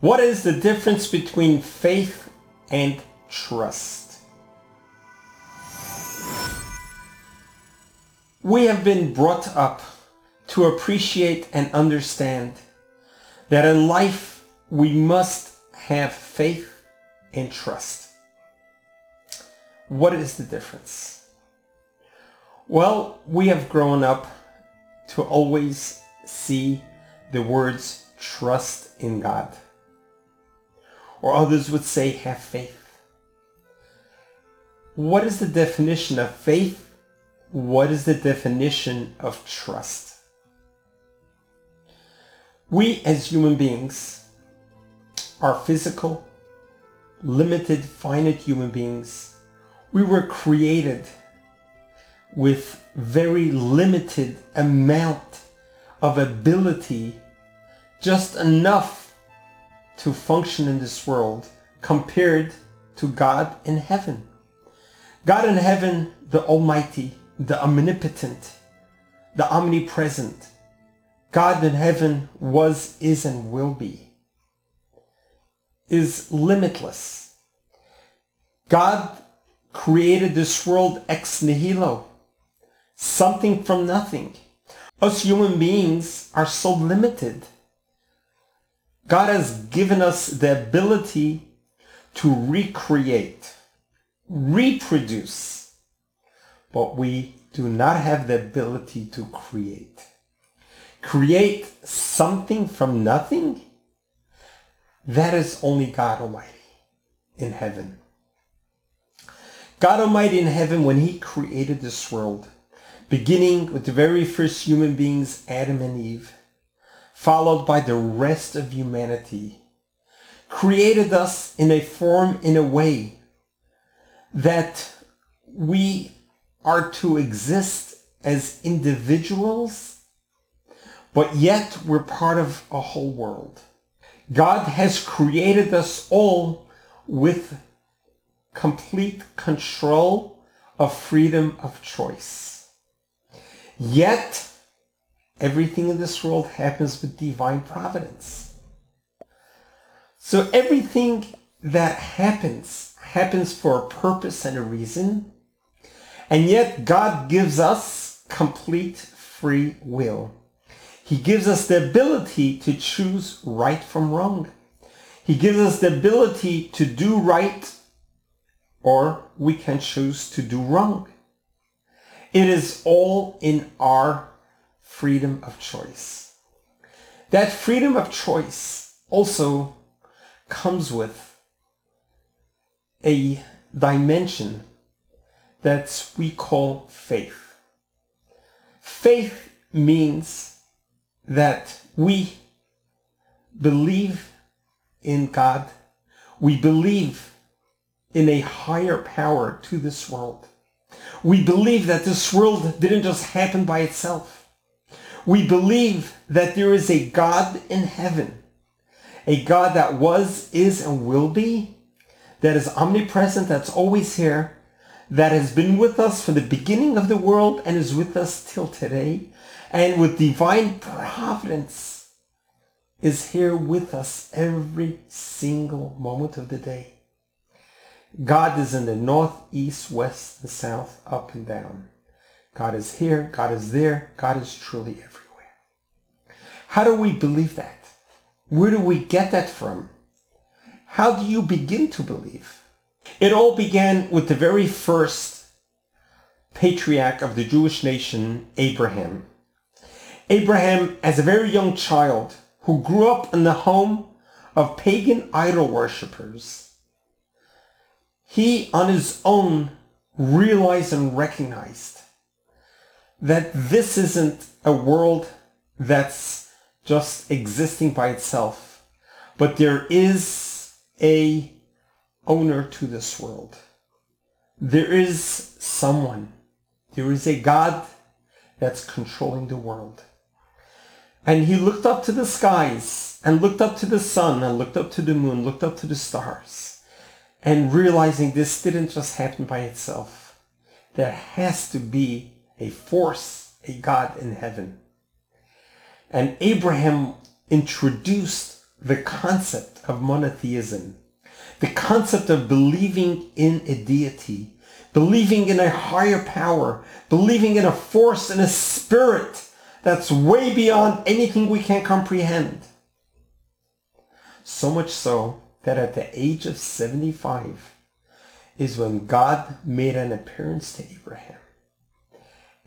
What is the difference between faith and trust? We have been brought up to appreciate and understand that in life we must have faith and trust. What is the difference? Well, we have grown up to always see the words trust in God. Or others would say have faith. What is the definition of faith? What is the definition of trust? We as human beings are physical, limited, finite human beings. We were created with very limited amount of ability, just enough to function in this world compared to God in heaven. God in heaven, the Almighty, the Omnipotent, the Omnipresent. God in heaven was, is, and will be, is limitless. God created this world ex nihilo, something from nothing. Us human beings are so limited. God has given us the ability to recreate, reproduce, but we do not have the ability to create. Create something from nothing? That is only God Almighty in heaven. God Almighty in heaven, when he created this world, beginning with the very first human beings, Adam and Eve, followed by the rest of humanity, created us in a form, in a way that we are to exist as individuals, but yet we're part of a whole world. God has created us all with complete control of freedom of choice. Yet, everything in this world happens with divine providence. So everything that happens, happens for a purpose and a reason. And yet God gives us complete free will. He gives us the ability to choose right from wrong. He gives us the ability to do right or we can choose to do wrong. It is all in our freedom of choice. That freedom of choice also comes with a dimension that we call faith. Faith means that we believe in God. We believe in a higher power to this world. We believe that this world didn't just happen by itself. We believe that there is a God in heaven, a God that was, is, and will be, that is omnipresent, that's always here, that has been with us from the beginning of the world and is with us till today, and with divine providence is here with us every single moment of the day. God is in the north, east, west, and south, up and down. God is here. God is there. God is truly everywhere. How do we believe that? Where do we get that from? How do you begin to believe? It all began with the very first patriarch of the Jewish nation, Abraham. Abraham, as a very young child who grew up in the home of pagan idol worshippers, he on his own realized and recognized that this isn't a world that's just existing by itself, but there is a owner to this world. There is someone. There is a God that's controlling the world. And he looked up to the skies and looked up to the sun and looked up to the moon, looked up to the stars and realizing this didn't just happen by itself. There has to be a force, a God in heaven. And Abraham introduced the concept of monotheism, the concept of believing in a deity, believing in a higher power, believing in a force and a spirit that's way beyond anything we can comprehend. So much so that at the age of 75 is when God made an appearance to Abraham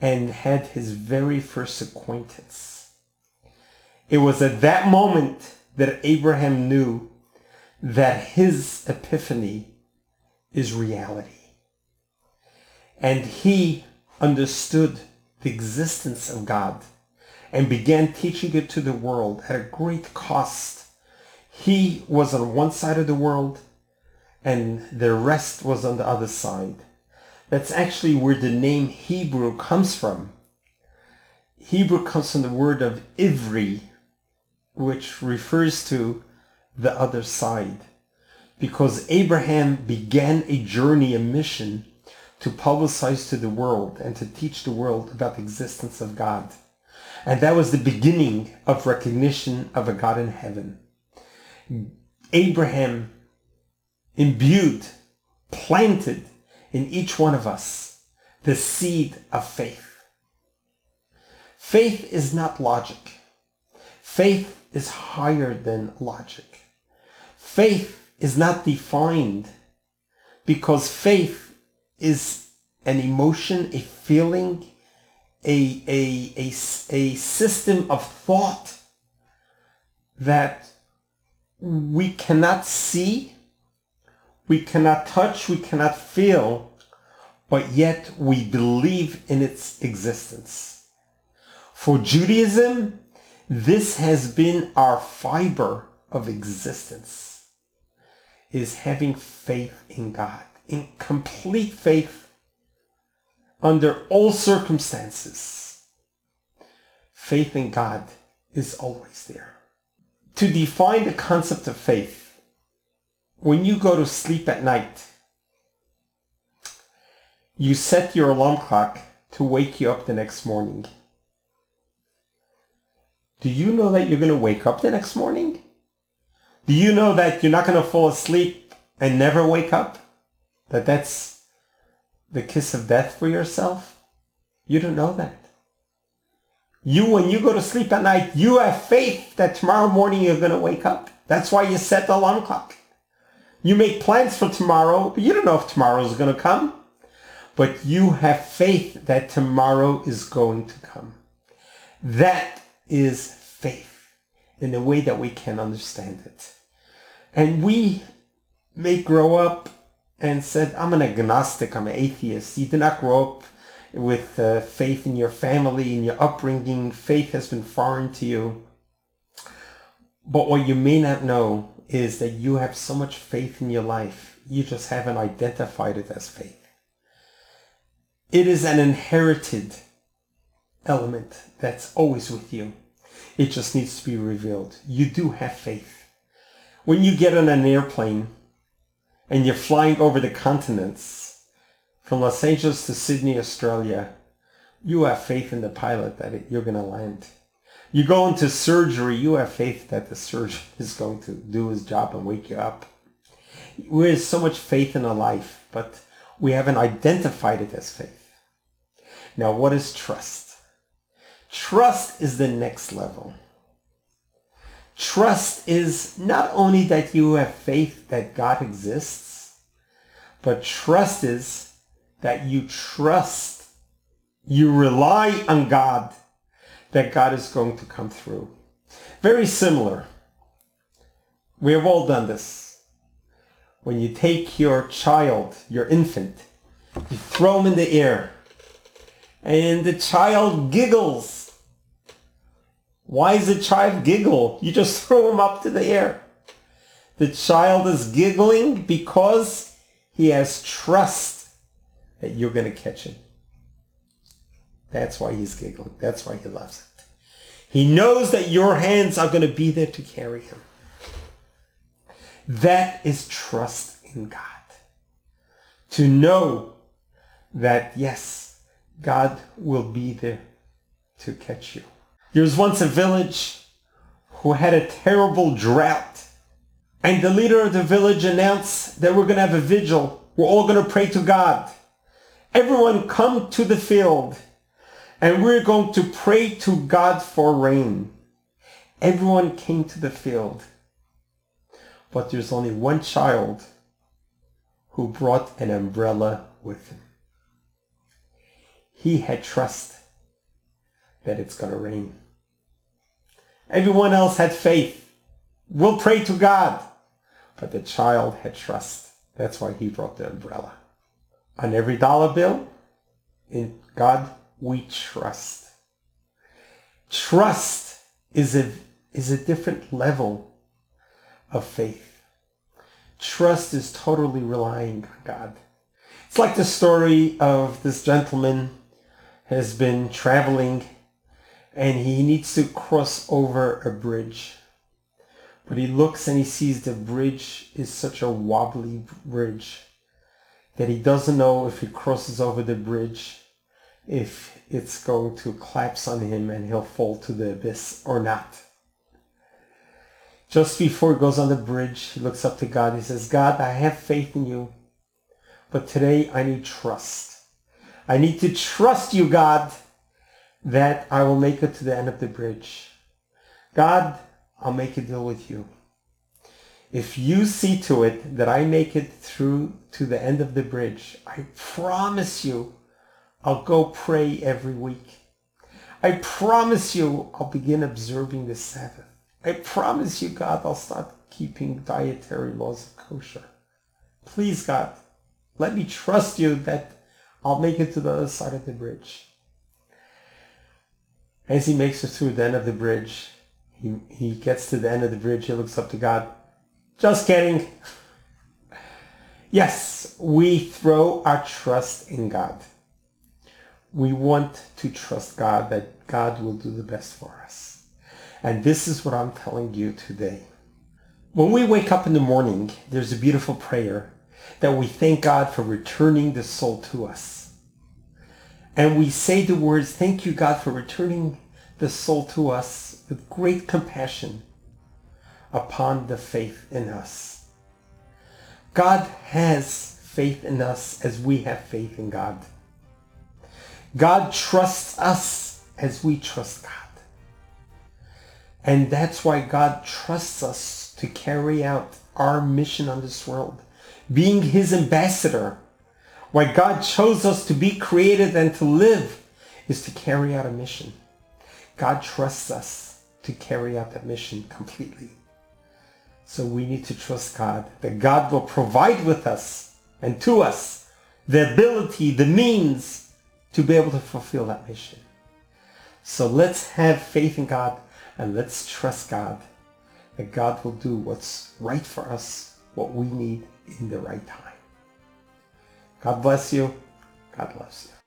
and had his very first acquaintance. It was at that moment that Abraham knew that his epiphany is reality. And he understood the existence of God and began teaching it to the world at a great cost. He was on one side of the world and the rest was on the other side. That's actually where the name Hebrew comes from. Hebrew comes from the word of Ivri, which refers to the other side. Because Abraham began a journey, a mission to publicize to the world and to teach the world about the existence of God. And that was the beginning of recognition of a God in heaven. Abraham imbued, planted in each one of us the seed of faith. Faith is not logic. Faith is higher than logic. Faith is not defined because faith is an emotion, a feeling, a, a, a, a system of thought that we cannot see, we cannot touch, we cannot feel, but yet we believe in its existence. For Judaism, this has been our fiber of existence, is having faith in God, in complete faith under all circumstances. Faith in God is always there. To define the concept of faith, when you go to sleep at night, you set your alarm clock to wake you up the next morning. Do you know that you're going to wake up the next morning? Do you know that you're not going to fall asleep and never wake up? That that's the kiss of death for yourself? You don't know that. You, when you go to sleep at night, you have faith that tomorrow morning you're going to wake up. That's why you set the alarm clock. You make plans for tomorrow, but you don't know if tomorrow is going to come. But you have faith that tomorrow is going to come. That is faith in a way that we can understand it. And we may grow up and said, I'm an agnostic, I'm an atheist. You did not grow up with uh, faith in your family, in your upbringing. Faith has been foreign to you. But what you may not know is that you have so much faith in your life, you just haven't identified it as faith. It is an inherited element that's always with you. It just needs to be revealed. You do have faith. When you get on an airplane and you're flying over the continents from Los Angeles to Sydney, Australia, you have faith in the pilot that you're going to land. You go into surgery, you have faith that the surgeon is going to do his job and wake you up. We have so much faith in our life, but we haven't identified it as faith. Now, what is trust? Trust is the next level. Trust is not only that you have faith that God exists, but trust is that you trust, you rely on God that God is going to come through. Very similar. We have all done this. When you take your child, your infant, you throw him in the air, and the child giggles why does the child giggle? You just throw him up to the air. The child is giggling because he has trust that you're going to catch him. That's why he's giggling. That's why he loves it. He knows that your hands are going to be there to carry him. That is trust in God. To know that, yes, God will be there to catch you. There was once a village who had a terrible drought. And the leader of the village announced that we're going to have a vigil. We're all going to pray to God. Everyone come to the field and we're going to pray to God for rain. Everyone came to the field. But there's only one child who brought an umbrella with him. He had trust that it's going to rain. Everyone else had faith. We'll pray to God. But the child had trust. That's why he brought the umbrella. On every dollar bill, in God we trust. Trust is a, is a different level of faith. Trust is totally relying on God. It's like the story of this gentleman has been traveling and he needs to cross over a bridge. But he looks and he sees the bridge is such a wobbly bridge that he doesn't know if he crosses over the bridge, if it's going to collapse on him and he'll fall to the abyss or not. Just before he goes on the bridge, he looks up to God. He says, God, I have faith in you, but today I need trust. I need to trust you, God, that I will make it to the end of the bridge. God, I'll make a deal with you. If you see to it that I make it through to the end of the bridge, I promise you I'll go pray every week. I promise you I'll begin observing the Sabbath. I promise you, God, I'll start keeping dietary laws of kosher. Please, God, let me trust you that I'll make it to the other side of the bridge. As he makes it through the end of the bridge, he, he gets to the end of the bridge, he looks up to God. Just kidding. Yes, we throw our trust in God. We want to trust God that God will do the best for us. And this is what I'm telling you today. When we wake up in the morning, there's a beautiful prayer that we thank God for returning the soul to us. And we say the words, thank you, God, for returning the soul to us with great compassion upon the faith in us. God has faith in us as we have faith in God. God trusts us as we trust God. And that's why God trusts us to carry out our mission on this world, being his ambassador. Why God chose us to be created and to live is to carry out a mission. God trusts us to carry out that mission completely. So we need to trust God that God will provide with us and to us the ability, the means to be able to fulfill that mission. So let's have faith in God and let's trust God that God will do what's right for us, what we need in the right time. God bless you. God loves you.